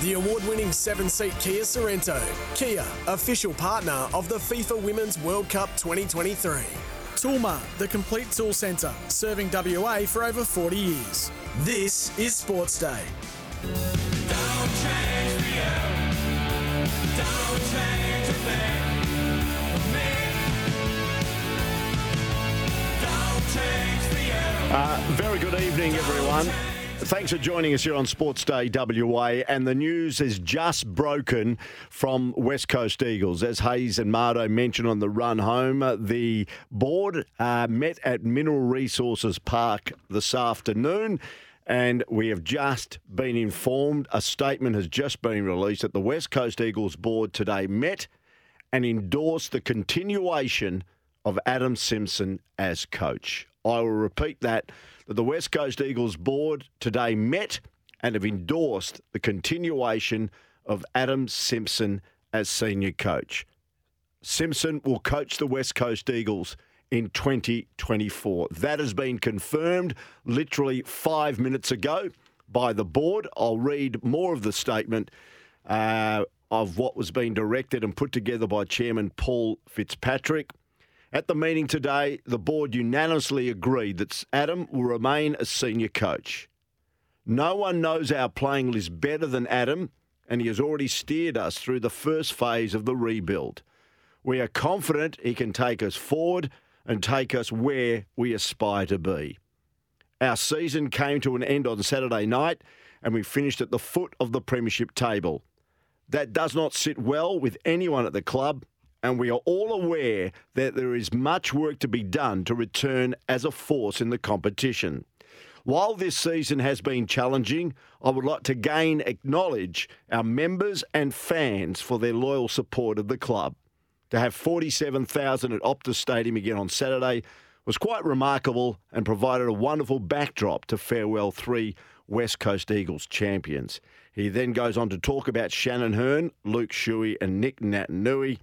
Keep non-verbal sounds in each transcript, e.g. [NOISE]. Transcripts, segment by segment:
the award winning seven seat Kia Sorento. Kia, official partner of the FIFA Women's World Cup 2023. Toolmart, the complete tool centre, serving WA for over 40 years. This is Sports Day. Uh, very good evening, everyone. Thanks for joining us here on Sports Day WA. And the news is just broken from West Coast Eagles. As Hayes and Mardo mentioned on the run home, uh, the board uh, met at Mineral Resources Park this afternoon. And we have just been informed a statement has just been released that the West Coast Eagles board today met and endorsed the continuation of Adam Simpson as coach. I will repeat that, that the West Coast Eagles board today met and have endorsed the continuation of Adam Simpson as senior coach. Simpson will coach the West Coast Eagles in 2024. That has been confirmed literally five minutes ago by the board. I'll read more of the statement uh, of what was being directed and put together by Chairman Paul Fitzpatrick. At the meeting today, the board unanimously agreed that Adam will remain a senior coach. No one knows our playing list better than Adam, and he has already steered us through the first phase of the rebuild. We are confident he can take us forward and take us where we aspire to be. Our season came to an end on Saturday night, and we finished at the foot of the Premiership table. That does not sit well with anyone at the club, and we are all aware that there is much work to be done to return as a force in the competition. While this season has been challenging, I would like to again acknowledge our members and fans for their loyal support of the club. To have 47,000 at Optus Stadium again on Saturday was quite remarkable and provided a wonderful backdrop to farewell three West Coast Eagles champions. He then goes on to talk about Shannon Hurn, Luke Shuey, and Nick Naitanui.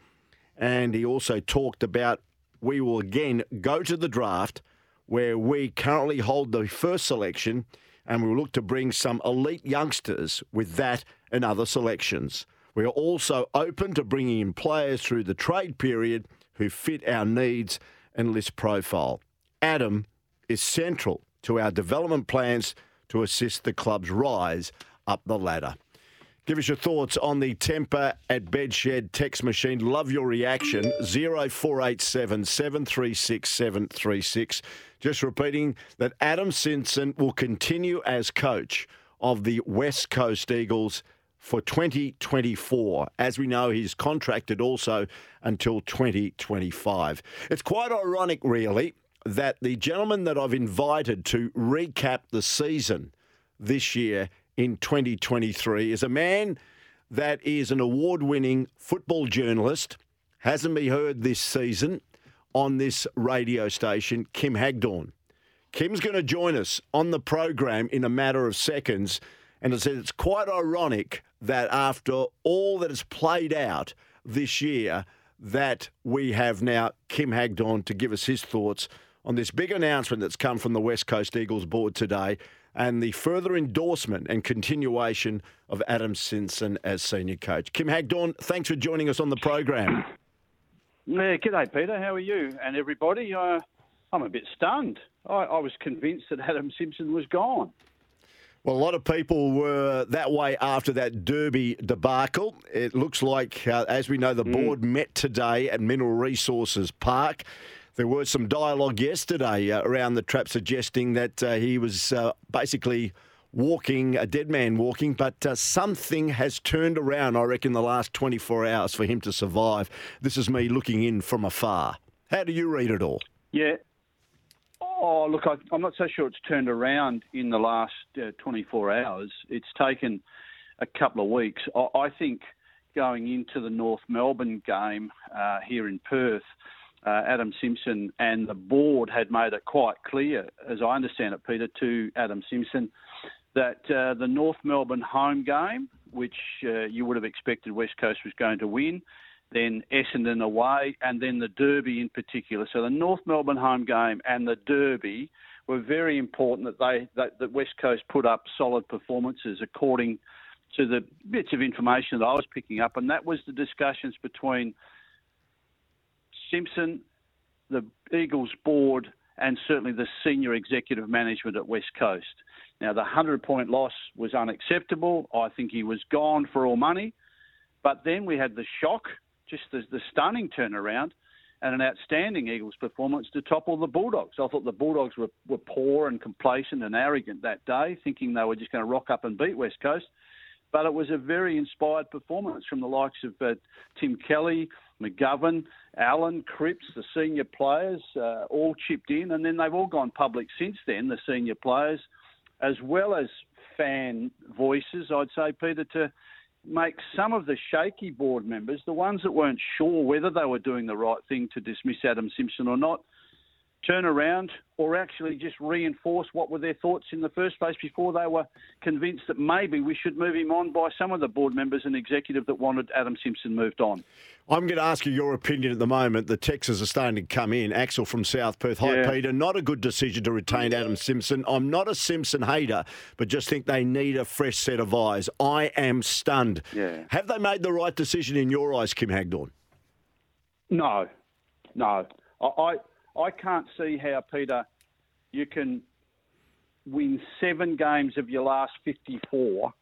And he also talked about we will again go to the draft where we currently hold the first selection and we will look to bring some elite youngsters with that and other selections. We are also open to bringing in players through the trade period who fit our needs and list profile. Adam is central to our development plans to assist the club's rise up the ladder. Give us your thoughts on the temper at Bedshed text machine. Love your reaction. 0487 736 736. Just repeating that Adam Simpson will continue as coach of the West Coast Eagles for 2024. As we know, he's contracted also until 2025. It's quite ironic, really, that the gentleman that I've invited to recap the season this year in 2023 is a man that is an award winning football journalist, hasn't been heard this season on this radio station, Kim Hagdorn. Kim's going to join us on the program in a matter of seconds. And I said it's quite ironic that after all that has played out this year, that we have now Kim Hagdorn to give us his thoughts on this big announcement that's come from the West Coast Eagles board today and the further endorsement and continuation of Adam Simpson as senior coach. Kim Hagdorn, thanks for joining us on the program. Yeah, g'day, Peter. How are you and everybody? Uh, I'm a bit stunned. I, I was convinced that Adam Simpson was gone. Well, a lot of people were that way after that Derby debacle. It looks like, uh, as we know, the board met today at Mineral Resources Park. There was some dialogue yesterday uh, around the trap suggesting that uh, he was uh, basically walking, a dead man walking, but uh, something has turned around, I reckon, the last 24 hours for him to survive. This is me looking in from afar. How do you read it all? Yeah. Oh, look, I, I'm not so sure it's turned around in the last uh, 24 hours. It's taken a couple of weeks. I, I think going into the North Melbourne game uh, here in Perth, uh, Adam Simpson and the board had made it quite clear, as I understand it, Peter, to Adam Simpson, that uh, the North Melbourne home game, which uh, you would have expected West Coast was going to win, then Essendon away, and then the Derby in particular. So the North Melbourne home game and the Derby were very important that they that, that West Coast put up solid performances according to the bits of information that I was picking up, and that was the discussions between Simpson, the Eagles board, and certainly the senior executive management at West Coast. Now, the 100 point loss was unacceptable. I think he was gone for all money. But then we had the shock, just the, the stunning turnaround, and an outstanding Eagles performance to topple the Bulldogs. I thought the Bulldogs were, were poor and complacent and arrogant that day, thinking they were just going to rock up and beat West Coast. But it was a very inspired performance from the likes of uh, Tim Kelly, McGovern, Allen, Cripps, the senior players, uh, all chipped in, and then they've all gone public since then, the senior players, as well as fan voices, I'd say, Peter, to make some of the shaky board members, the ones that weren't sure whether they were doing the right thing to dismiss Adam Simpson or not, turn around or actually just reinforce what were their thoughts in the first place before they were convinced that maybe we should move him on by some of the board members and executive that wanted Adam Simpson moved on. I'm going to ask you your opinion at the moment. The texts are starting to come in. Axel from South Perth. Hi, yeah. Peter. Not a good decision to retain Adam Simpson. I'm not a Simpson hater, but just think they need a fresh set of eyes. I am stunned. Yeah. Have they made the right decision in your eyes, Kim Hagdorn? No. No. I, I can't see how, Peter, you can win seven games of your last 54.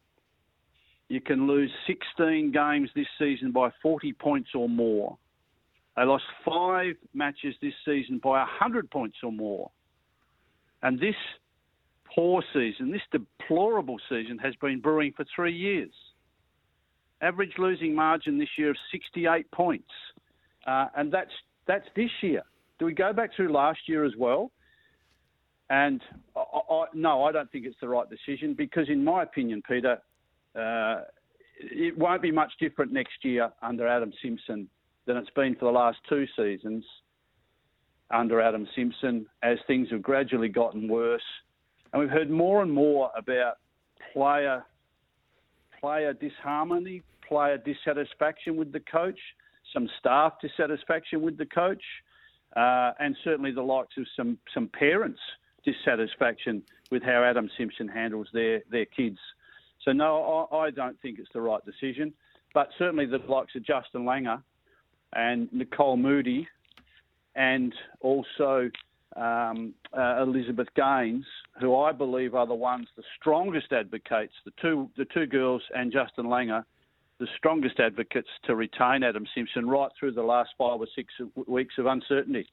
You can lose 16 games this season by 40 points or more. They lost five matches this season by 100 points or more. And this poor season, this deplorable season, has been brewing for three years. Average losing margin this year of 68 points. Uh, and that's, that's this year. Do we go back through last year as well? And I, I, no, I don't think it's the right decision because, in my opinion, Peter, uh, it won't be much different next year under Adam Simpson than it's been for the last two seasons under Adam Simpson as things have gradually gotten worse. And we've heard more and more about player player disharmony, player dissatisfaction with the coach, some staff dissatisfaction with the coach uh, and certainly the likes of some some parents' dissatisfaction with how Adam Simpson handles their their kids. So no, I, I don't think it's the right decision. But certainly the likes of Justin Langer and Nicole Moody, and also um, uh, Elizabeth Gaines, who I believe are the ones, the strongest advocates, the two the two girls and Justin Langer the strongest advocates to retain Adam Simpson right through the last five or six weeks of uncertainty.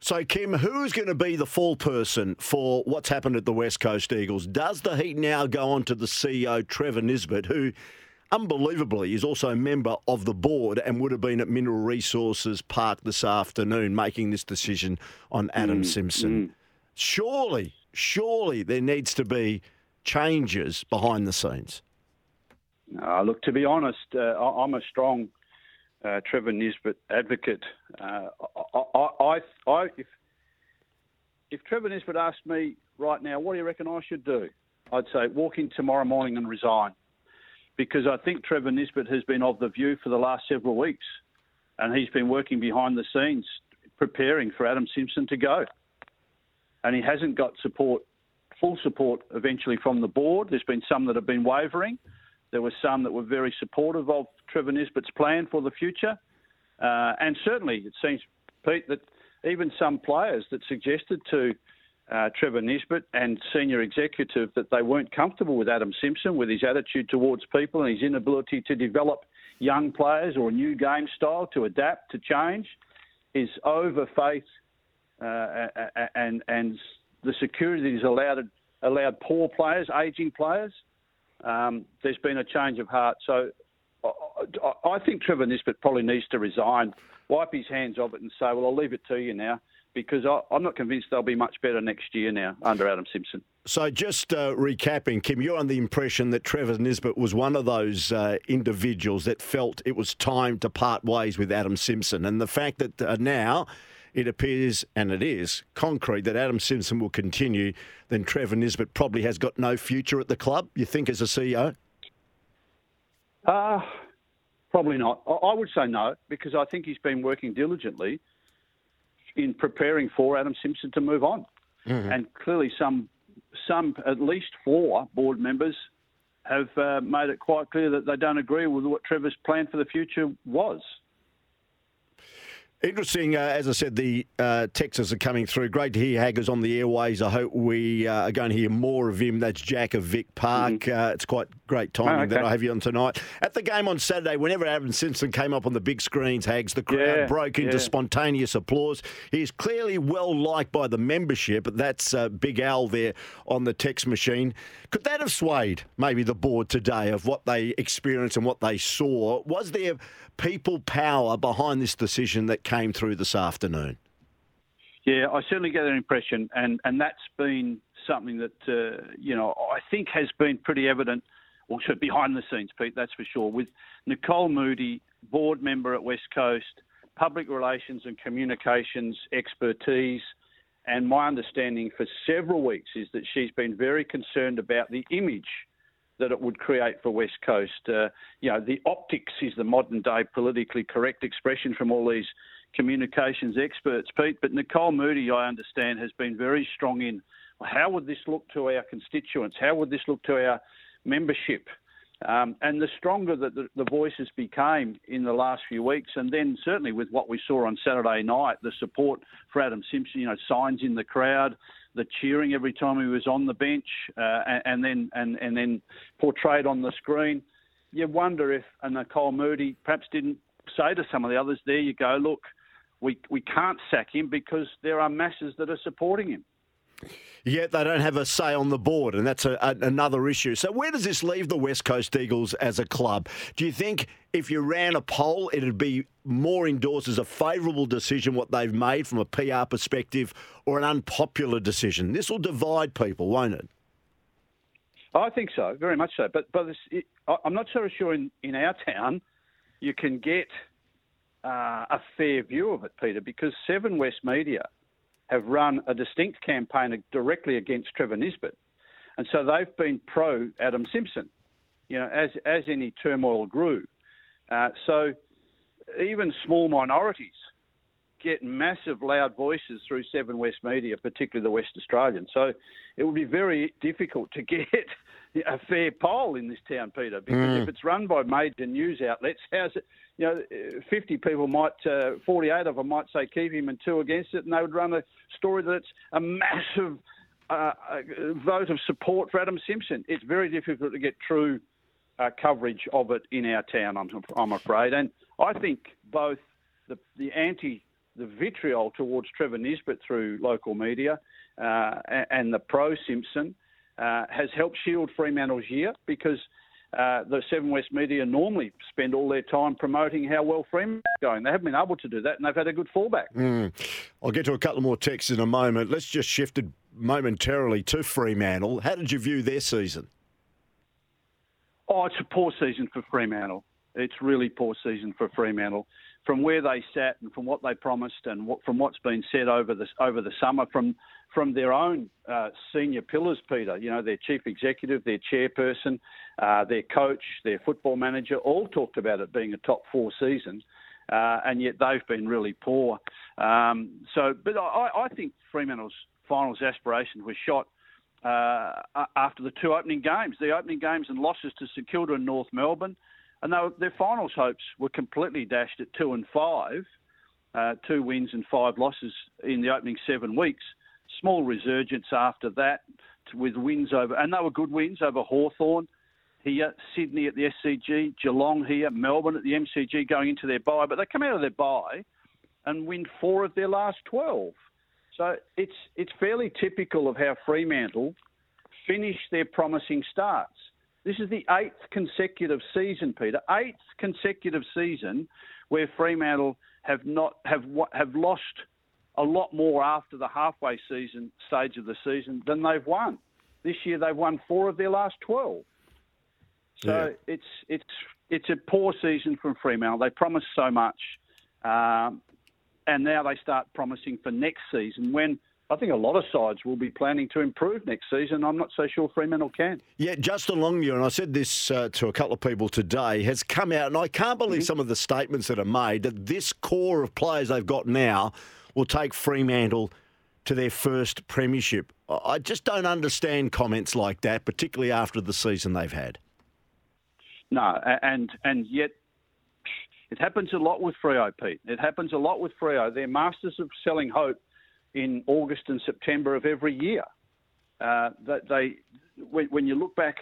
So, Kim, who's going to be the fall person for what's happened at the West Coast Eagles? Does the heat now go on to the CEO, Trevor Nisbett, who unbelievably is also a member of the board and would have been at Mineral Resources Park this afternoon making this decision on Adam mm, Simpson? Mm. Surely, surely there needs to be changes behind the scenes. Uh, look, to be honest, uh, I'm a strong uh, Trevor Nisbett advocate. Uh, I, I, I, if, if Trevor Nisbett asked me right now, what do you reckon I should do? I'd say walk in tomorrow morning and resign. Because I think Trevor Nisbett has been of the view for the last several weeks. And he's been working behind the scenes preparing for Adam Simpson to go. And he hasn't got support, full support eventually from the board. There's been some that have been wavering. There were some that were very supportive of Trevor Nisbett's plan for the future. Uh, and certainly, it seems, Pete, that even some players that suggested to uh, Trevor Nisbett and senior executive that they weren't comfortable with Adam Simpson, with his attitude towards people and his inability to develop young players or a new game style to adapt, to change, his over faith uh, and, and the security that he's allowed, allowed poor players, ageing players um, there's been a change of heart. So I, I think Trevor Nisbett probably needs to resign, wipe his hands of it, and say, "Well, I'll leave it to you now." Because I, am not convinced they'll be much better next year now under Adam Simpson. So, just uh, recapping, Kim, you're on the impression that Trevor Nisbett was one of those uh, individuals that felt it was time to part ways with Adam Simpson. And the fact that uh, now it appears, and it is, concrete that Adam Simpson will continue, then Trevor Nisbett probably has got no future at the club, you think, as a CEO? Uh, probably not. I would say no, because I think he's been working diligently in preparing for Adam Simpson to move on. Mm-hmm. And clearly, some, some, at least four board members have uh, made it quite clear that they don't agree with what Trevor's plan for the future was. Interesting, uh, as I said, the uh, texts are coming through. Great to hear Haggers on the airways. I hope we uh, are going to hear more of him. That's Jack of Vic Park. Mm-hmm. it's quite great timing oh, okay. that I have you on tonight. At the game on Saturday, whenever Adam Simpson came up on the big screens, Hags, the crowd yeah, broke into yeah. spontaneous applause. He's clearly well liked by the membership. That's uh, Big Al there on the text machine. Could that have swayed maybe the board today of what they experienced and what they saw? Was there people power behind this decision that came through this afternoon? Yeah, I certainly get that impression, and, and that's been something that uh, you know I think has been pretty evident, also behind the scenes, Pete. That's for sure. With Nicole Moody, board member at West Coast, public relations and communications expertise, and my understanding for several weeks is that she's been very concerned about the image that it would create for West Coast. Uh, you know, the optics is the modern day politically correct expression from all these communications experts, Pete. But Nicole Moody, I understand, has been very strong in how would this look to our constituents? How would this look to our membership? Um, and the stronger that the, the, voices became in the last few weeks, and then certainly with what we saw on Saturday night, the support for Adam Simpson, you know, signs in the crowd, the cheering every time he was on the bench, uh, and, and, then and, and then portrayed on the screen. You wonder if a Nicole Moody perhaps didn't say to some of the others, "There you go, look, we we can't sack him because there are masses that are supporting him." Yet they don't have a say on the board, and that's a, a, another issue. So, where does this leave the West Coast Eagles as a club? Do you think if you ran a poll, it'd be more endorsed as a favourable decision what they've made from a PR perspective, or an unpopular decision? This will divide people, won't it? I think so, very much so. But but it, I'm not so sure in, in our town you can get uh, a fair view of it, Peter, because Seven West Media have run a distinct campaign directly against Trevor Nisbett. And so they've been pro Adam Simpson, you know, as, as any turmoil grew. Uh, so even small minorities get massive loud voices through Seven West Media, particularly the West Australian. So it would be very difficult to [LAUGHS] get a fair poll in this town, Peter, because mm. if it's run by major news outlets, how's it? You know, 50 people might, uh, 48 of them might say keep him and two against it, and they would run a story that it's a massive uh, uh vote of support for Adam Simpson. It's very difficult to get true uh, coverage of it in our town, I'm, I'm afraid. And I think both the, the anti the vitriol towards Trevor Nisbett through local media uh, and the pro Simpson uh, has helped shield Fremantle's year because uh, the Seven West media normally spend all their time promoting how well Fremantle's going. They haven't been able to do that, and they've had a good fallback. Mm. I'll get to a couple more texts in a moment. Let's just shift it momentarily to Fremantle. How did you view their season? Oh, it's a poor season for Fremantle. It's really poor season for Fremantle. From where they sat and from what they promised and what, from what's been said over the over the summer from from their own uh, senior pillars, Peter. You know, their chief executive, their chairperson, uh, their coach, their football manager, all talked about it being a top four season, uh, and yet they've been really poor. Um, so, but I, I, think Fremantle's finals aspirations were shot. Uh, after the two opening games, the opening games and losses to St Kilda and North Melbourne, and were, their finals hopes were completely dashed at two and five, uh, two wins and five losses in the opening seven weeks small resurgence after that with wins over, and they were good wins over Hawthorn here, Sydney at the SCG, Geelong here, Melbourne at the MCG going into their bye, but they come out of their bye and win four of their last 12. So it's, it's fairly typical of how Fremantle finish their promising starts. This is the eighth consecutive season, Peter, eighth consecutive season where Fremantle have not have have lost a lot more after the halfway season stage of the season than they've won. This year they've won four of their last twelve. So yeah. it's it's it's a poor season from Fremantle. They promised so much, um, and now they start promising for next season when. I think a lot of sides will be planning to improve next season. I'm not so sure Fremantle can. Yeah, Justin Longmuir, and I said this uh, to a couple of people today, has come out, and I can't believe mm-hmm. some of the statements that are made that this core of players they've got now will take Fremantle to their first premiership. I just don't understand comments like that, particularly after the season they've had. no, and and yet it happens a lot with Freo, Pete. It happens a lot with Freo. They're masters of selling hope in August and September of every year. Uh, that they, when, when, you look back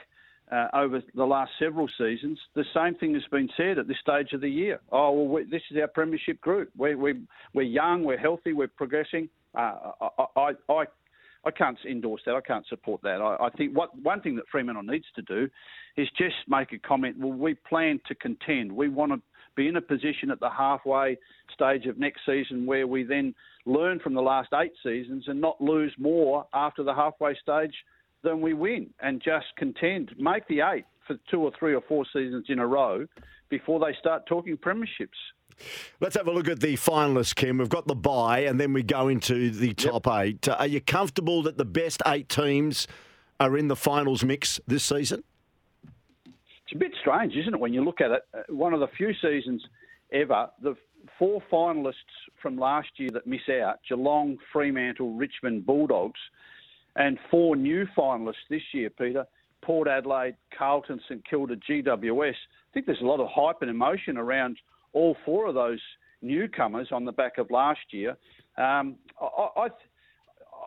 uh, over the last several seasons, the same thing has been said at this stage of the year. Oh, well, we, this is our premiership group. We're, we're, we're young, we're healthy, we're progressing. Uh, I, I, I, I can't endorse that. I can't support that. I, I think what one thing that Fremantle needs to do is just make a comment. Well, we plan to contend. We want to be in a position at the halfway stage of next season where we then learn from the last eight seasons and not lose more after the halfway stage than we win and just contend. Make the eight for two or three or four seasons in a row before they start talking premierships. Let's have a look at the finalists, Kim. We've got the bye, and then we go into the top yep. eight. Uh, are you comfortable that the best eight teams are in the finals mix this season? It's a bit strange, isn't it, when you look at it? Uh, one of the few seasons ever, the four finalists from last year that miss out Geelong, Fremantle, Richmond, Bulldogs, and four new finalists this year, Peter Port Adelaide, Carlton, St Kilda, GWS. I think there's a lot of hype and emotion around all four of those newcomers on the back of last year. Um, I, I,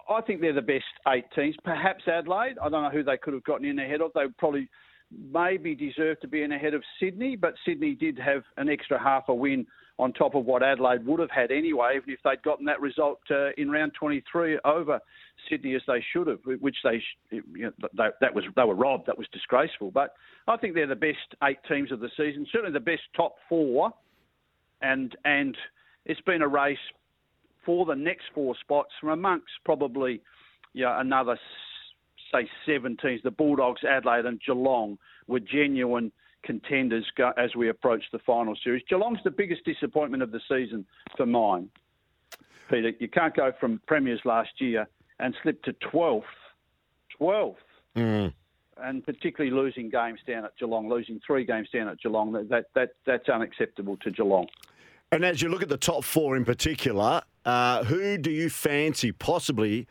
I think they're the best eight teams. Perhaps Adelaide. I don't know who they could have gotten in ahead of. They probably maybe deserved to be in ahead of Sydney, but Sydney did have an extra half a win on top of what Adelaide would have had anyway, even if they'd gotten that result uh, in round 23 over Sydney as they should have, which they, you know, they, that was they were robbed. That was disgraceful. But I think they're the best eight teams of the season, certainly the best top four, and and it's been a race for the next four spots from amongst probably you know, another say seven teams, the Bulldogs, Adelaide, and Geelong were genuine contenders as we approach the final series. Geelong's the biggest disappointment of the season for mine. Peter, you can't go from premiers last year and slip to 12th, 12th, mm. and particularly losing games down at Geelong, losing three games down at Geelong. That, that that's unacceptable to Geelong. And as you look at the top four in particular, uh, who do you fancy possibly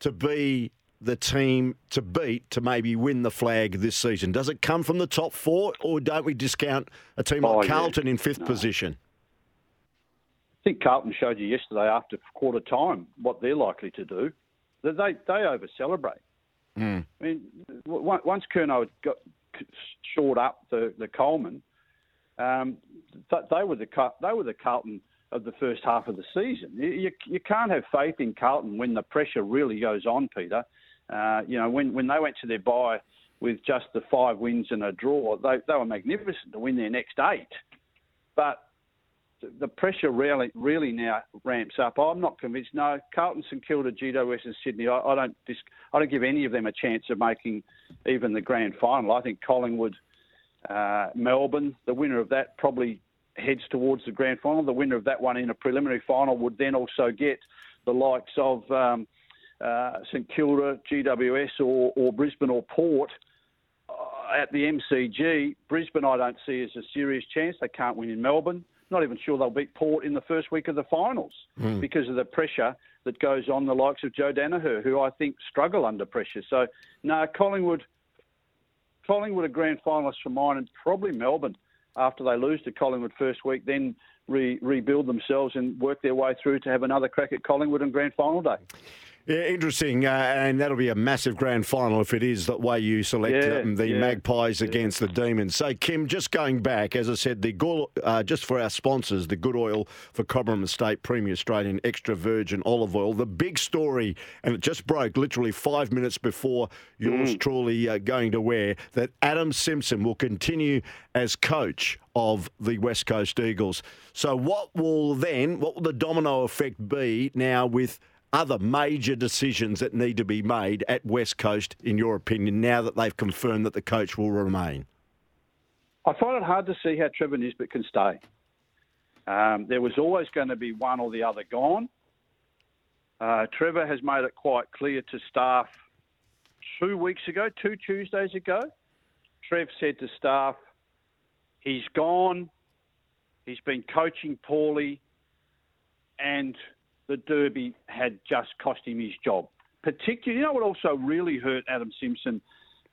to be the team to beat to maybe win the flag this season? Does it come from the top four, or don't we discount a team like oh, Carlton yeah. in fifth no. position? I think Carlton showed you yesterday after quarter time what they're likely to do. They they over celebrate. Mm. I mean, once Curnow got shored up the the Coleman, um, they were the they were the Carlton of the first half of the season. You, you can't have faith in Carlton when the pressure really goes on, Peter. Uh, you know, when, when they went to their bye with just the five wins and a draw, they, they were magnificent to win their next eight. But the pressure really, really now ramps up. I'm not convinced. No, Carlton, St Kilda, GWS, and Sydney. I, I don't. I don't give any of them a chance of making even the grand final. I think Collingwood, uh, Melbourne, the winner of that probably heads towards the grand final. The winner of that one in a preliminary final would then also get the likes of um, uh, St Kilda, GWS, or, or Brisbane or Port uh, at the MCG. Brisbane, I don't see as a serious chance. They can't win in Melbourne. Not even sure they'll beat Port in the first week of the finals mm. because of the pressure that goes on the likes of Joe Daniher, who I think struggle under pressure. So, no, Collingwood, Collingwood a grand finalist for mine, and probably Melbourne after they lose to Collingwood first week, then re- rebuild themselves and work their way through to have another crack at Collingwood on grand final day. Yeah, interesting, uh, and that'll be a massive grand final if it is that way you select yeah, um, the yeah, Magpies yeah. against the Demons. So, Kim, just going back, as I said, the good, uh, just for our sponsors, the good oil for Cobram Estate Premium Australian Extra Virgin Olive Oil. The big story, and it just broke literally five minutes before yours mm. truly uh, going to wear, that Adam Simpson will continue as coach of the West Coast Eagles. So, what will then, what will the domino effect be now with? Other major decisions that need to be made at West Coast, in your opinion, now that they've confirmed that the coach will remain? I find it hard to see how Trevor Nisbett can stay. Um, there was always going to be one or the other gone. Uh, Trevor has made it quite clear to staff two weeks ago, two Tuesdays ago. Trev said to staff, he's gone, he's been coaching poorly, and the Derby had just cost him his job. Particularly, you know what also really hurt Adam Simpson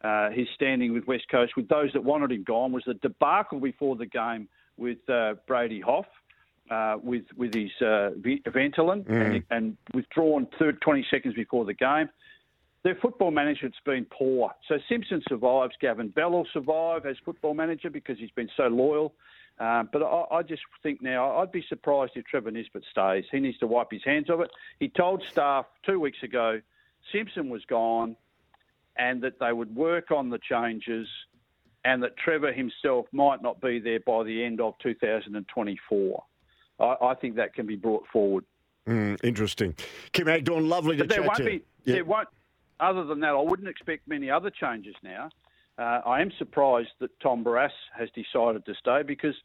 uh, his standing with West Coast, with those that wanted him gone, was the debacle before the game with uh, Brady Hough. Uh, with with his uh, Ventolin mm. and, and, withdrawn third 20 seconds before the game. Their football management's been poor. So Simpson survives. Gavin Bell will survive as football manager because he's been so loyal. Um, but I, I, just think now I'd be surprised if Trevor Nisbett stays. He needs to wipe his hands of it. He told staff two weeks ago Simpson was gone and that they would work on the changes and that Trevor himself might not be there by the end of 2024. I, I think that can be brought forward. Mm, interesting. Kim Hagdorn, lovely to but there chat won't to. Be, yeah. There won't. Other than that, I wouldn't expect many other changes now. Uh, I am surprised that Tom Barrass has decided to stay because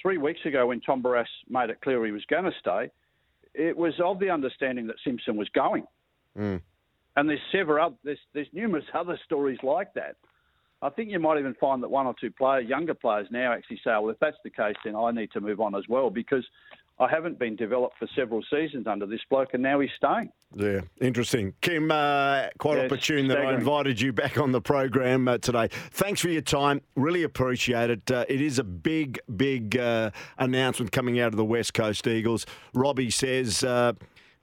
three weeks ago, when Tom Barrass made it clear he was going to stay, it was of the understanding that Simpson was going. Mm. And there's several other, there's, there's numerous other stories like that. I think you might even find that one or two player, younger players now actually say, well, if that's the case, then I need to move on as well because I haven't been developed for several seasons under this bloke, and now he's staying. Yeah, interesting. Kim, uh, quite yeah, opportune that I invited you back on the program uh, today. Thanks for your time. Really appreciate it. Uh, it is a big, big uh, announcement coming out of the West Coast Eagles. Robbie says uh,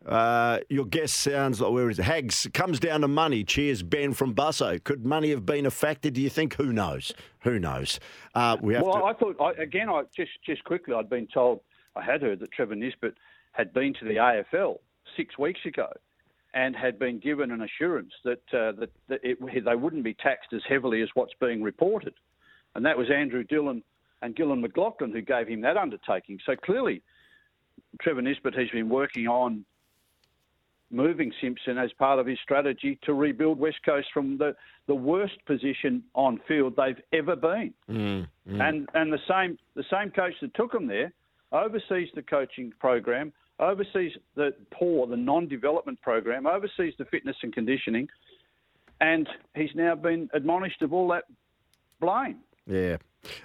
uh, your guest sounds like where is it? Hags comes down to money. Cheers, Ben from Busso. Could money have been a factor? Do you think? Who knows? Who knows? Uh, we have well, to... I thought I, again. I just just quickly. I'd been told. I had heard that Trevor Nisbett had been to the AFL six weeks ago, and had been given an assurance that uh, that, that it, they wouldn't be taxed as heavily as what's being reported, and that was Andrew Dillon and Gillon McLachlan who gave him that undertaking. So clearly, Trevor Nisbett has been working on moving Simpson as part of his strategy to rebuild West Coast from the, the worst position on field they've ever been. Mm, mm. And and the same the same coach that took them there oversees the coaching program, oversees the poor, the non-development program, oversees the fitness and conditioning, and he's now been admonished of all that blame. Yeah.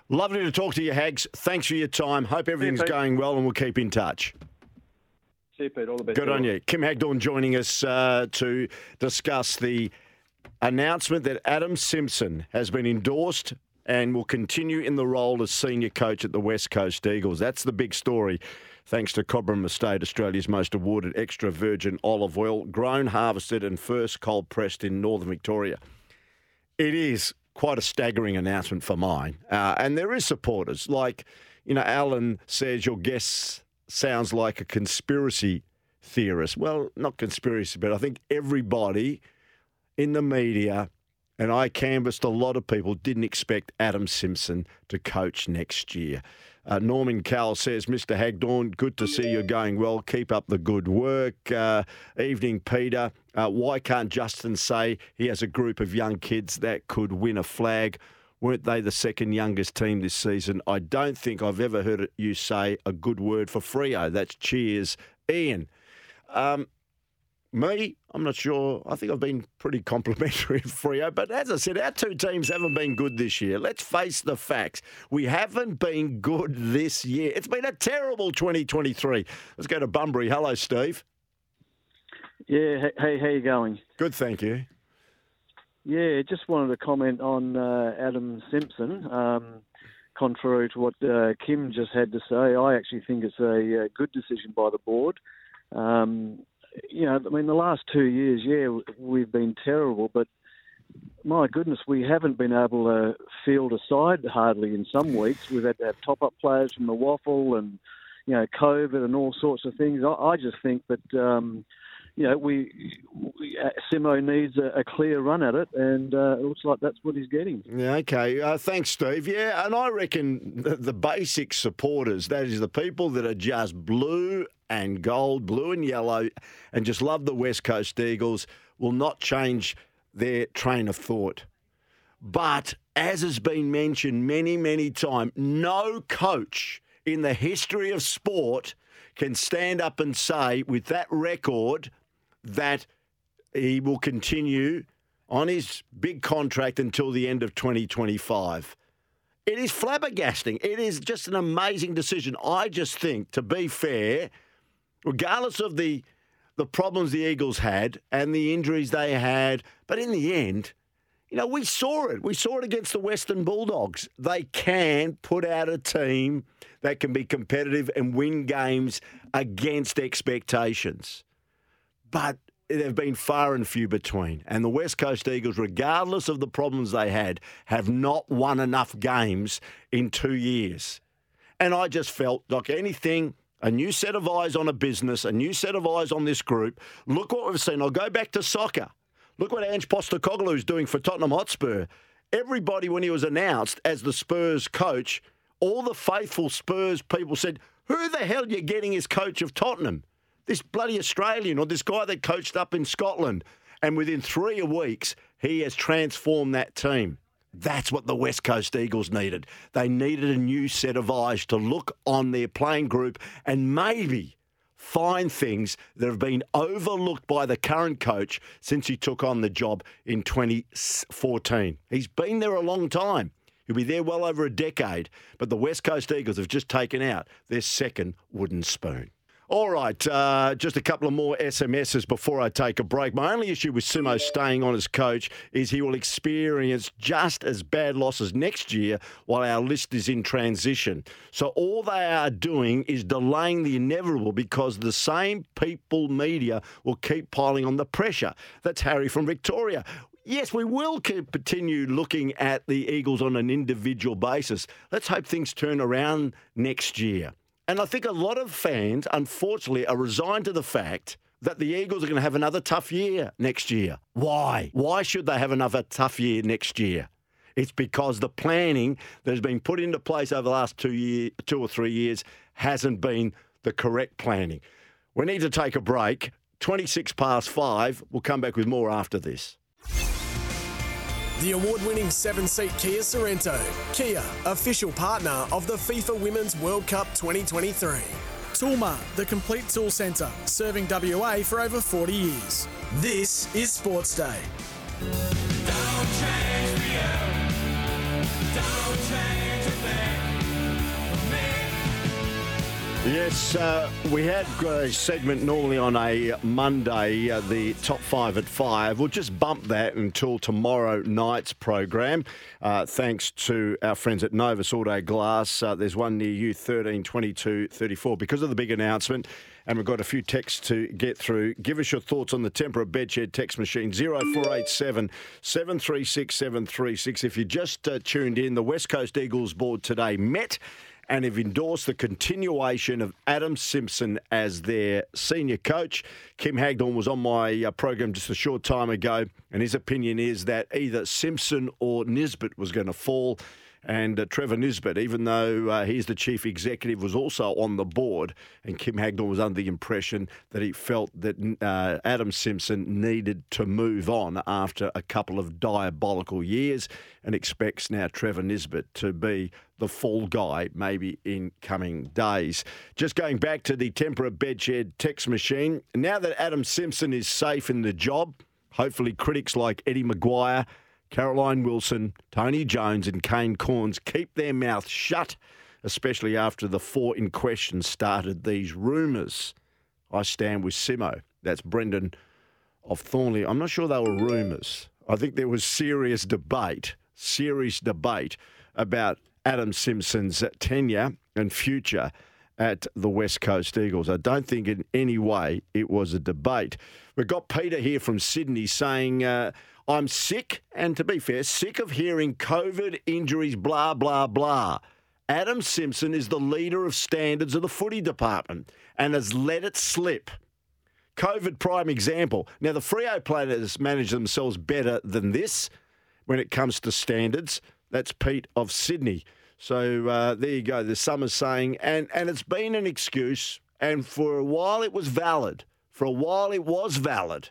Lovely to talk to you, Hags. Thanks for your time. Hope everything's yeah, going well and we'll keep in touch. See you, Pete. All the best. Good on you. Kim Hagdorn joining us uh, to discuss the announcement that Adam Simpson has been endorsed and will continue in the role as senior coach at the West Coast Eagles. That's the big story. Thanks to Cobram Estate, Australia's most awarded extra virgin olive oil, grown, harvested, and first cold pressed in northern Victoria. It is quite a staggering announcement for mine. Uh, and there is supporters. Like, you know, Alan says your guests sounds like a conspiracy theorist. Well, not conspiracy, but I think everybody in the media, and I canvassed a lot of people, didn't expect Adam Simpson to coach next year. Uh, Norman Cowell says, Mr. Hagdorn, good to see you're going well. Keep up the good work. Uh, evening, Peter. Uh, why can't Justin say he has a group of young kids that could win a flag? Weren't they the second youngest team this season? I don't think I've ever heard you say a good word for Freo. That's cheers, Ian. Um, me, I'm not sure. I think I've been pretty complimentary [LAUGHS] of Freo, But as I said, our two teams haven't been good this year. Let's face the facts. We haven't been good this year. It's been a terrible 2023. Let's go to Bunbury. Hello, Steve. Yeah, hey, how you going? Good, thank you. Yeah, just wanted to comment on uh, Adam Simpson. Um, contrary to what uh, Kim just had to say, I actually think it's a, a uh, good decision by the board. Um, you know, I mean, the last two years, yeah, we've been terrible, but my goodness, we haven't been able to field a side hardly in some weeks. We've had to have top up players from the WAFL and, you know, COVID and all sorts of things. I, I just think that. Um, you know, we, we uh, Simo needs a, a, clear run at it, and uh, it looks like that's what he's getting. Yeah, okay. Uh, thanks, Steve. Yeah, and I reckon the, the, basic supporters, that is the people that are just blue and gold, blue and yellow, and just love the West Coast Eagles, will not change their train of thought. But as has been mentioned many, many times, no coach in the history of sport can stand up and say, with that record, that he will continue on his big contract until the end of 2025. It is flabbergasting. It is just an amazing decision. I just think, to be fair, regardless of the the problems the Eagles had and the injuries they had, but in the end, You know, we saw it. We saw it against the Western Bulldogs. They can put out a team that can be competitive and win games against expectations. But they've been far and few between. And the West Coast Eagles, regardless of the problems they had, have not won enough games in two years. And I just felt like anything, a new set of eyes on a business, a new set of eyes on this group. Look what we've seen. I'll go back to soccer. Look what Ange Postecoglou is doing for Tottenham Hotspur. Everybody, when he was announced as the Spurs coach, all the faithful Spurs people said, Who the hell are you getting as coach of Tottenham? This bloody Australian or this guy that coached up in Scotland. And within three weeks, he has transformed that team. That's what the West Coast Eagles needed. They needed a new set of eyes to look on their playing group and maybe find things that have been overlooked by the current coach since he took on the job in 2014. He's been there a long time. He'll be there well over a decade, but the West Coast Eagles have just taken out their second wooden spoon. All right, uh, just a couple of more SMSs before I take a break. My only issue with Simo staying on as coach is he will experience just as bad losses next year while our list is in transition. So all they are doing is delaying the inevitable because the same people media will keep piling on the pressure. That's Harry from Victoria. Yes, we will continue looking at the Eagles on an individual basis. Let's hope things turn around next year. And I think a lot of fans, unfortunately, are resigned to the fact that the Eagles are going to have another tough year next year. Why? Why should they have another tough year next year? It's because the planning that has been put into place over the last two year, two or three years hasn't been the correct planning. We need to take a break. 26 past five. We'll come back with more after this. The award winning seven seat Kia Sorento. Kia, official partner of the FIFA Women's World Cup 2023. Toolmart, the complete tool centre, serving WA for over 40 years. This is Sports Day. Yes, uh, we had a segment normally on a Monday, uh, the top five at five. We'll just bump that until tomorrow night's program. Uh, thanks to our friends at Novus Auto Glass. Uh, there's one near you, 13 22 34. Because of the big announcement, and we've got a few texts to get through. Give us your thoughts on the Tempera Bedshed text machine 0487 736 736. If you just uh, tuned in, the West Coast Eagles board today met and have endorsed the continuation of Adam Simpson as their senior coach. Kim Hagdorn was on my uh, program just a short time ago, and his opinion is that either Simpson or Nisbett was going to fall. And uh, Trevor Nisbett, even though uh, he's the chief executive, was also on the board. And Kim Hagdorn was under the impression that he felt that uh, Adam Simpson needed to move on after a couple of diabolical years and expects now Trevor Nisbett to be the fall guy maybe in coming days. Just going back to the Tempera Bedshed text machine, now that Adam Simpson is safe in the job, hopefully critics like Eddie McGuire Caroline Wilson, Tony Jones, and Kane Cornes keep their mouths shut, especially after the four in question started these rumours. I stand with Simo. That's Brendan of Thornlie. I'm not sure they were rumours. I think there was serious debate, serious debate about Adam Simpson's tenure and future at the West Coast Eagles. I don't think in any way it was a debate. We've got Peter here from Sydney saying, uh, I'm sick, and to be fair, sick of hearing COVID injuries, blah, blah, blah. Adam Simpson is the leader of standards of the footy department and has let it slip. COVID prime example. Now, the Freo players manage themselves better than this when it comes to standards. That's Pete of Sydney. So uh, there you go. The summer saying, and, and it's been an excuse, and for a while it was valid. For a while it was valid.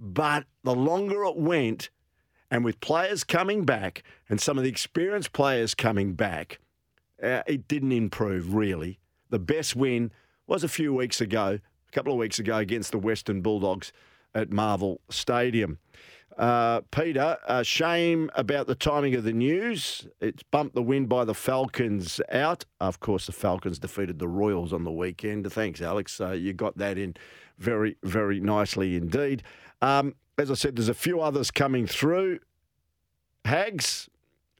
But the longer it went, and with players coming back and some of the experienced players coming back, uh, it didn't improve really. The best win was a few weeks ago, a couple of weeks ago against the Western Bulldogs at Marvel Stadium. Uh, Peter, uh, shame about the timing of the news. It's bumped the win by the Falcons out. Of course, the Falcons defeated the Royals on the weekend. Thanks, Alex. Uh, you got that in very, very nicely indeed. Um, as I said, there's a few others coming through. Hags,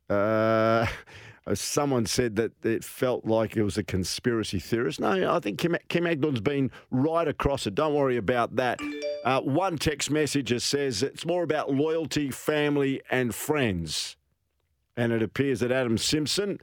uh, [LAUGHS] someone said that it felt like it was a conspiracy theorist. No, I think Kim, Kim Hagdorn's been right across it. Don't worry about that. Uh, one text message says it's more about loyalty, family, and friends. And it appears that Adam Simpson,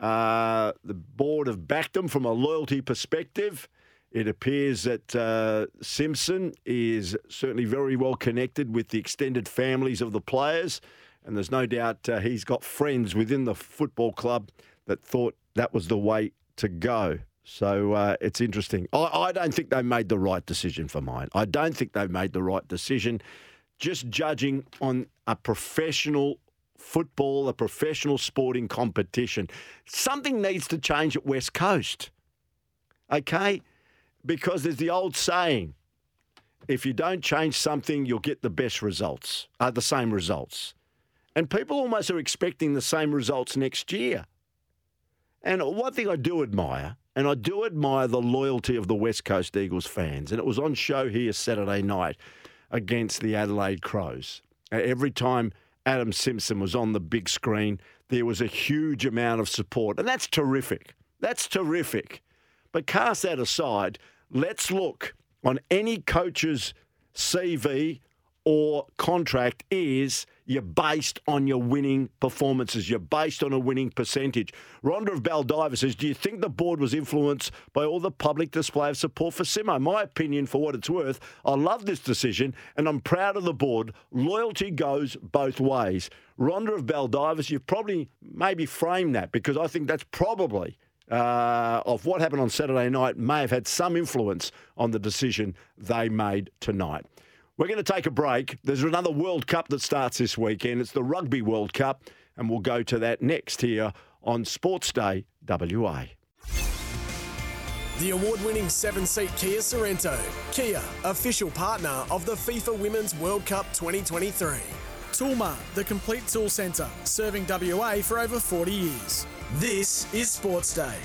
uh, the board have backed him from a loyalty perspective. It appears that uh, Simpson is certainly very well connected with the extended families of the players. And there's no doubt uh, he's got friends within the football club that thought that was the way to go. So uh, it's interesting. I, I, don't think they made the right decision for mine. I don't think they made the right decision. Just judging on a professional football, a professional sporting competition, something needs to change at West Coast. Okay? Because there's the old saying if you don't change something, you'll get the best results, uh, the same results. And people almost are expecting the same results next year. And one thing I do admire and I do admire the loyalty of the West Coast Eagles fans. And it was on show here Saturday night against the Adelaide Crows. Every time Adam Simpson was on the big screen, there was a huge amount of support. And that's terrific. That's terrific. But cast that aside, let's look on any coach's CV or contract is you're based on your winning performances. You're based on a winning percentage. Rhonda of Baldivis says, Do you think the board was influenced by all the public display of support for Simo? My opinion, for what it's worth, I love this decision and I'm proud of the board. Loyalty goes both ways. Rhonda of Baldivis, you've probably maybe framed that because I think that's probably uh, of what happened on Saturday night may have had some influence on the decision they made tonight. We're going to take a break. There's another World Cup that starts this weekend. It's the Rugby World Cup, and we'll go to that next here on Sports Day WA. The award winning seven seat Kia Sorento. Kia, official partner of the FIFA Women's World Cup 2023. Toolmart, the complete tool centre, serving WA for over 40 years. This is Sports Day.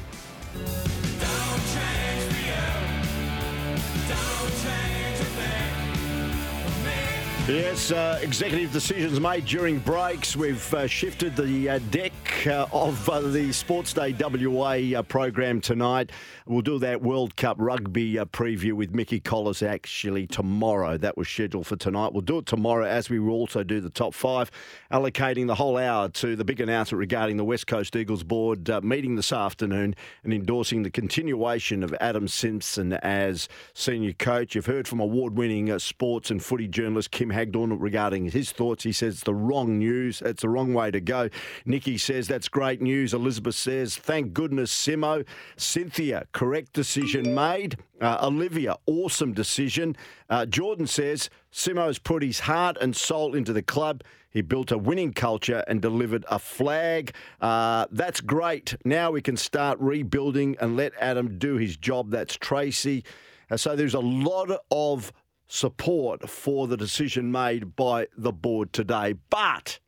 Yes, uh, executive decisions made during breaks. We've uh, shifted the uh, deck uh, of uh, the Sports Day WA uh, program tonight. We'll do that World Cup rugby preview with Mickey Collis actually tomorrow. That was scheduled for tonight. We'll do it tomorrow as we will also do the top five, allocating the whole hour to the big announcement regarding the West Coast Eagles board meeting this afternoon and endorsing the continuation of Adam Simpson as senior coach. You've heard from award winning sports and footy journalist Kim Hagdorn regarding his thoughts. He says it's the wrong news. It's the wrong way to go. Nikki says that's great news. Elizabeth says, thank goodness, Simo. Cynthia, correct decision made. Uh, Olivia, awesome decision. Uh, Jordan says, Simo's put his heart and soul into the club. He built a winning culture and delivered a flag. Uh, that's great. Now we can start rebuilding and let Adam do his job. That's Tracy. Uh, so there's a lot of support for the decision made by the board today. But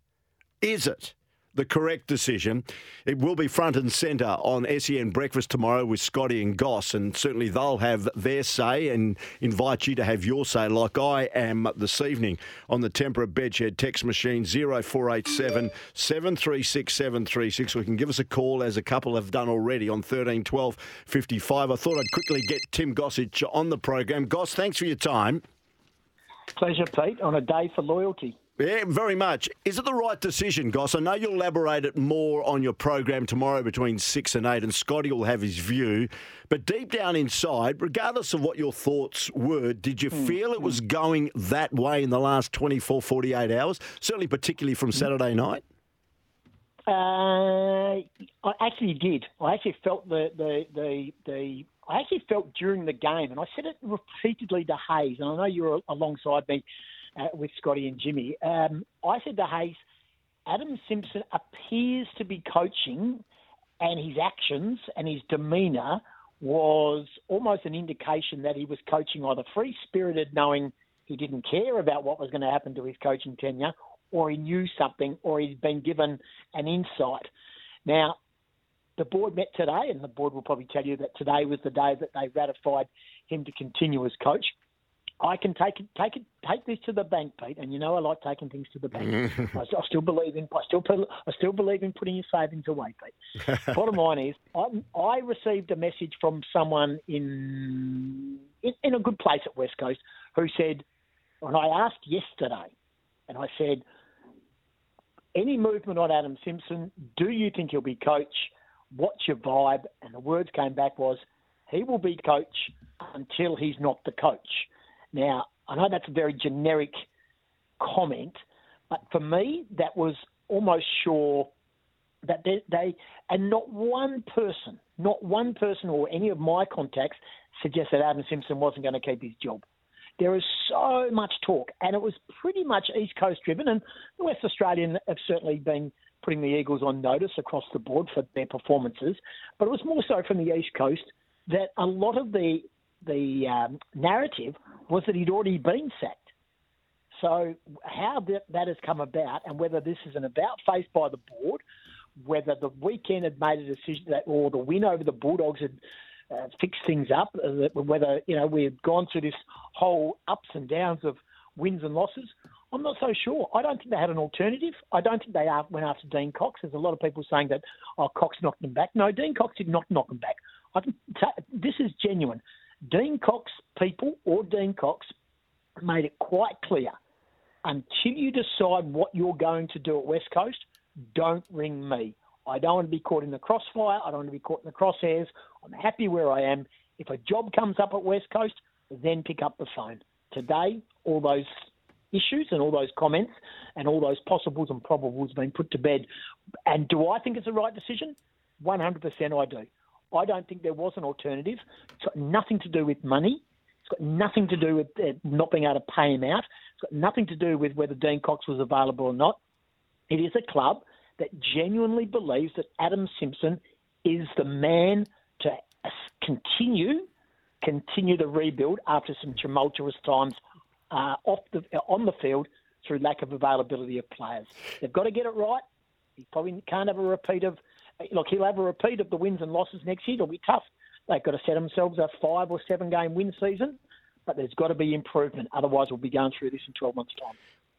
is it? The correct decision. It will be front and centre on SEN Breakfast tomorrow with Scotty and Goss, and certainly they'll have their say and invite you to have your say, like I am this evening on the Temperate Bedshed text machine 0487 736 736. We can give us a call, as a couple have done already, on 13 12 55. I thought I'd quickly get Tim Gossage on the program. Goss, thanks for your time. Pleasure, Pete, on a day for loyalty. Yeah, very much. Is it the right decision, Goss? I know you'll elaborate it more on your program tomorrow between 6 and 8, and Scotty will have his view. But deep down inside, regardless of what your thoughts were, did you mm. feel it was going that way in the last 24, 48 hours? Certainly, particularly from Saturday night? Uh, I actually did. I actually felt the, the, the, the I actually felt during the game, and I said it repeatedly to Hayes, and I know you were alongside me uh, with Scotty and Jimmy. Um, I said to Hayes, Adam Simpson appears to be coaching, and his actions and his demeanour was almost an indication that he was coaching either free spirited, knowing he didn't care about what was going to happen to his coaching tenure, or he knew something, or he'd been given an insight. Now, the board met today, and the board will probably tell you that today was the day that they ratified him to continue as coach. I can take it, take it, take this to the bank, Pete. And you know I like taking things to the bank. [LAUGHS] I, I, still believe in, I still, I still believe in putting your savings away, Pete. [LAUGHS] Bottom line is, I, I received a message from someone in, in in a good place at West Coast who said, and I asked yesterday, and I said, any movement on Adam Simpson? Do you think he'll be coach? What's your vibe? And the words came back was, he will be coach until he's not the coach. Now, I know that's a very generic comment, but for me, that was almost sure that they, they, and not one person, not one person or any of my contacts suggested Adam Simpson wasn't going to keep his job. There is so much talk, and it was pretty much East Coast driven, and the West Australian have certainly been putting the Eagles on notice across the board for their performances, but it was more so from the East Coast that a lot of the the um, narrative was that he'd already been sacked. So how that, that has come about, and whether this is an about face by the board, whether the weekend had made a decision that, or the win over the Bulldogs had uh, fixed things up, uh, whether you know we had gone through this whole ups and downs of wins and losses. I'm not so sure. I don't think they had an alternative. I don't think they went after Dean Cox. There's a lot of people saying that oh Cox knocked him back. No, Dean Cox did not knock him back. I t- this is genuine. Dean Cox people or Dean Cox made it quite clear until you decide what you're going to do at West Coast, don't ring me. I don't want to be caught in the crossfire. I don't want to be caught in the crosshairs. I'm happy where I am. If a job comes up at West Coast, then pick up the phone. Today, all those issues and all those comments and all those possibles and probables have been put to bed. And do I think it's the right decision? 100% I do. I don't think there was an alternative. It's got nothing to do with money. It's got nothing to do with uh, not being able to pay him out. It's got nothing to do with whether Dean Cox was available or not. It is a club that genuinely believes that Adam Simpson is the man to continue continue the rebuild after some tumultuous times uh, off the on the field through lack of availability of players. They've got to get it right. He probably can't have a repeat of look, he'll have a repeat of the wins and losses next year. It'll be tough. They've got to set themselves a five or seven game win season, but there's got to be improvement. Otherwise, we'll be going through this in 12 months' time.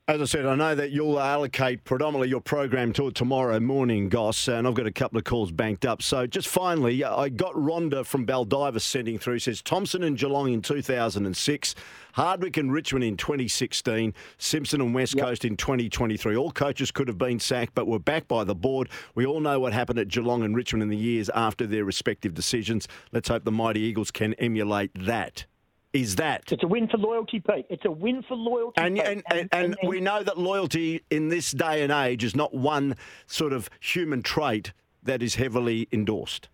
As I said, I know that you'll allocate predominantly your program to tomorrow morning, Goss, and I've got a couple of calls banked up. So just finally, I got Rhonda from Baldivis sending through, says Thompson and Geelong in 2006, Hardwick and Richmond in 2016, Simpson and West yep. Coast in 2023. All coaches could have been sacked, but were backed by the board. We all know what happened at Geelong and Richmond in the years after their respective decisions. Let's hope the Mighty Eagles can emulate that is that? It's a win for loyalty, Pete. It's a win for loyalty. And, and, and, and, we know that loyalty in this day and age is not one sort of human trait that is heavily endorsed.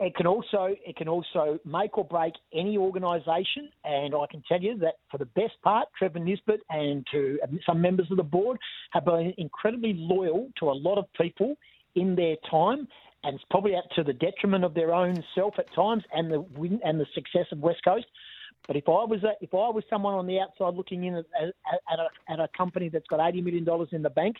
It can also it can also make or break any organisation, and I can tell you that for the best part, Trevor Nisbett and to some members of the board have been incredibly loyal to a lot of people in their time, and it's probably to the detriment of their own self at times and the win and the success of West Coast. But if I was a, if I was someone on the outside looking in at, at, a, at a company that's got eighty million dollars in the bank,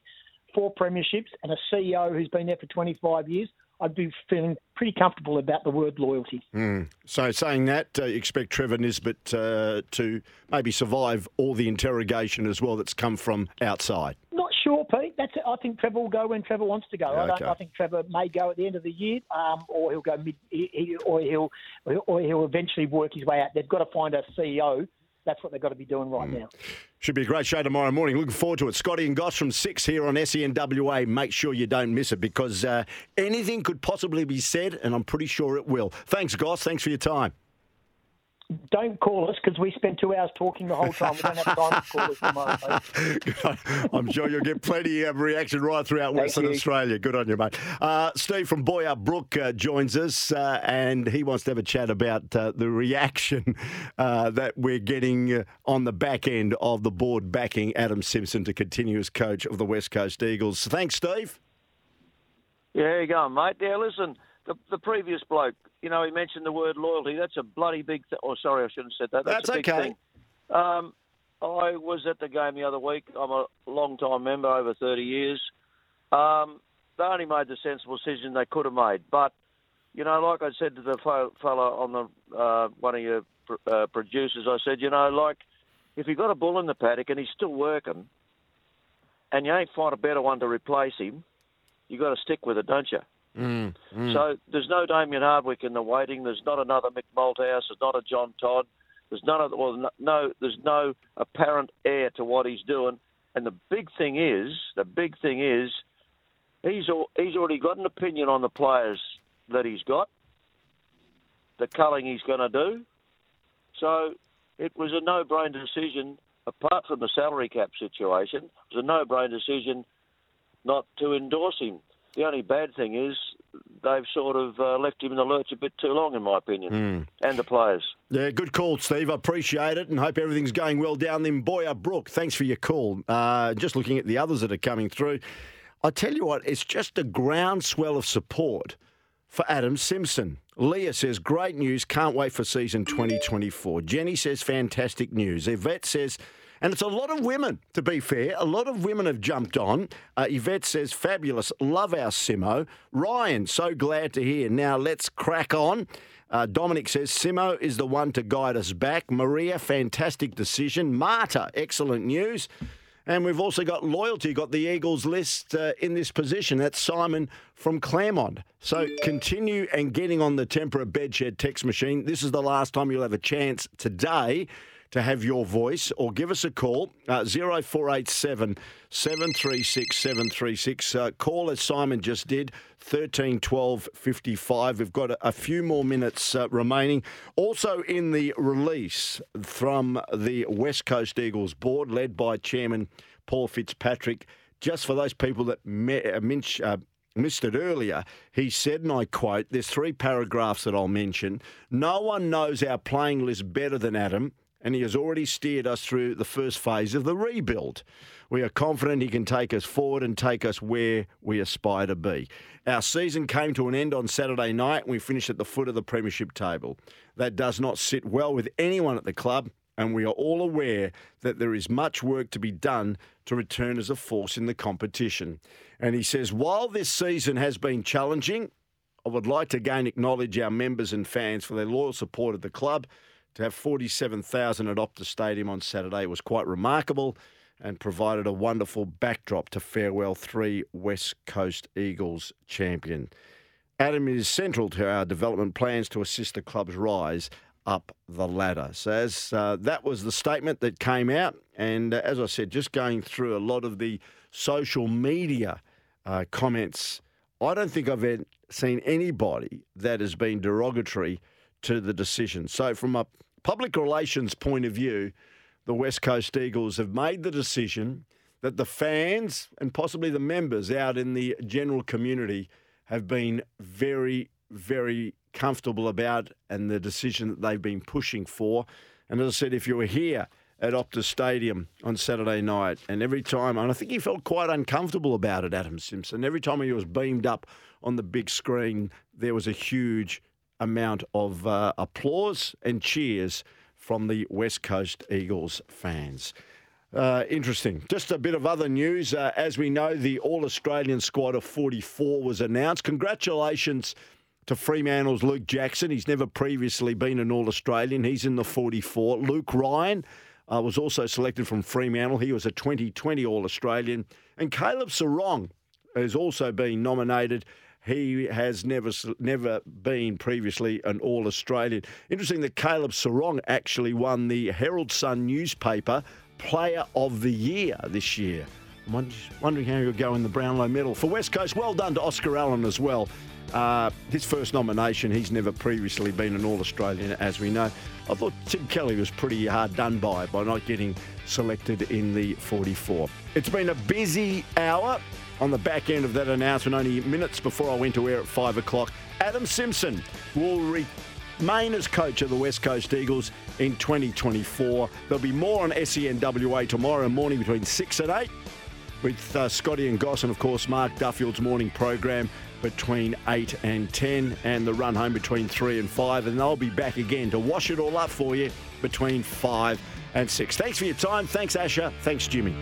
four premierships, and a CEO who's been there for twenty five years, I'd be feeling pretty comfortable about the word loyalty. Mm. So, saying that, uh, expect Trevor Nisbett uh, to maybe survive all the interrogation as well that's come from outside. Sure, Pete. That's it. I think Trevor will go when Trevor wants to go. Okay. I, don't, I think Trevor may go at the end of the year, um, or he'll go mid, or he'll or he'll eventually work his way out. They've got to find a CEO that's what they've got to be doing right mm. now. Should be a great show tomorrow morning. Looking forward to it. Scotty and Goss from 6 here on SENWA. Make sure you don't miss it because uh, anything could possibly be said, and I'm pretty sure it will. Thanks, Goss. Thanks for your time don't call us because we spend two hours talking the whole time. We don't have time to call us tomorrow. [LAUGHS] I'm sure you'll get plenty of reaction right throughout Thank Western you. Australia. Good on you, mate. Uh, Steve from Boyup Brook uh, joins us, uh, and he wants to have a chat about uh, the reaction uh, that we're getting uh, on the back end of the board backing Adam Simpson to continue as coach of the West Coast Eagles. Thanks, Steve. Yeah, you going, mate? Yeah, listen, the, the previous bloke you know, he mentioned the word loyalty. That's a bloody big. Th- oh, sorry, I shouldn't have said that. That's, That's a big okay. thing. Um, I was at the game the other week. I'm a long time member, over 30 years. Um, they only made the sensible decision they could have made. But you know, like I said to the fellow on the uh, one of your uh, producers, I said, you know, like if you've got a bull in the paddock and he's still working, and you ain't find a better one to replace him, you've got to stick with it, don't you? Mm, mm. So there's no Damien Hardwick in the waiting. There's not another Mick Malthouse. There's not a John Todd. There's none of well, no. There's no apparent heir to what he's doing. And the big thing is, the big thing is, he's he's already got an opinion on the players that he's got, the culling he's going to do. So it was a no-brainer decision. Apart from the salary cap situation, it was a no-brainer decision not to endorse him. The only bad thing is they've sort of uh, left him in the lurch a bit too long, in my opinion, mm. and the players. Yeah, good call, Steve. I appreciate it and hope everything's going well down in Boyup Brook. Thanks for your call. Uh, just looking at the others that are coming through, I tell you what, it's just a groundswell of support for Adam Simpson. Leah says, great news, can't wait for season 2024. Jenny says, fantastic news. Yvette says, and it's a lot of women, to be fair. A lot of women have jumped on. Uh, Yvette says, fabulous. Love our Simo. Ryan, so glad to hear. Now let's crack on. Uh, Dominic says, Simo is the one to guide us back. Maria, fantastic decision. Marta, excellent news. And we've also got loyalty, got the Eagles list uh, in this position. That's Simon from Claremont. So continue and getting on the Tempera Bedshed text machine. This is the last time you'll have a chance today to have your voice or give us a call uh, 0487 736 736. Uh, call as Simon just did 13 12 55. We've got a, few more minutes uh, remaining. Also in the release from the West Coast Eagles board, led by Chairman Paul Fitzpatrick. Just for those people that me, uh, minch, uh, missed it earlier, he said, and I quote, there's three paragraphs that I'll mention. No one knows our playing list better than Adam and he has already steered us through the first phase of the rebuild. We are confident he can take us forward and take us where we aspire to be. Our season came to an end on Saturday night and we finished at the foot of the Premiership table. That does not sit well with anyone at the club, and we are all aware that there is much work to be done to return as a force in the competition. And he says, while this season has been challenging, I would like to again acknowledge our members and fans for their loyal support of the club to have 47,000 at Optus Stadium on Saturday was quite remarkable and provided a wonderful backdrop to farewell three West Coast Eagles champion. Adam is central to our development plans to assist the club's rise up the ladder. So, as uh, that was the statement that came out, and uh, as I said, just going through a lot of the social media uh, comments, I don't think I've seen anybody that has been derogatory to the decision. So, from a public relations point of view, the West Coast Eagles have made the decision that the fans and possibly the members out in the general community have been very, very comfortable about and the decision that they've been pushing for. And as I said, if you were here at Optus Stadium on Saturday night, and every time, and I think he felt quite uncomfortable about it, Adam Simpson, every time he was beamed up on the big screen, there was a huge amount of uh, applause and cheers from the West Coast Eagles fans. Uh, interesting. Just a bit of other news. Uh, as we know, the All Australian squad of 44 was announced. Congratulations to Fremantle's Luke Jackson. He's never previously been an All Australian. He's in the 44. Luke Ryan uh, was also selected from Fremantle. He was a 2020 All Australian. And Caleb Serong has also been nominated he has never never been previously an All Australian. Interesting that Caleb Serong actually won the Herald Sun newspaper Player of the Year this year. I'm wondering how he'll go in the Brownlow medal. For West Coast, well done to Oscar Allen as well. Uh, his first nomination, he's never previously been an All Australian, as we know. I thought Tim Kelly was pretty hard done by by not getting selected in the 44. It's been a busy hour on the back end of that announcement, only minutes before I went to air at 5 o'clock. Adam Simpson will remain as coach of the West Coast Eagles in 2024. There'll be more on SENWA tomorrow morning between 6 and 8 with uh, Scotty and Goss and, of course, Mark Duffield's morning program between 8 and 10 and the run home between 3 and 5. And they'll be back again to wash it all up for you between 5 and 6. Thanks for your time. Thanks, Asher. Thanks, Jimmy.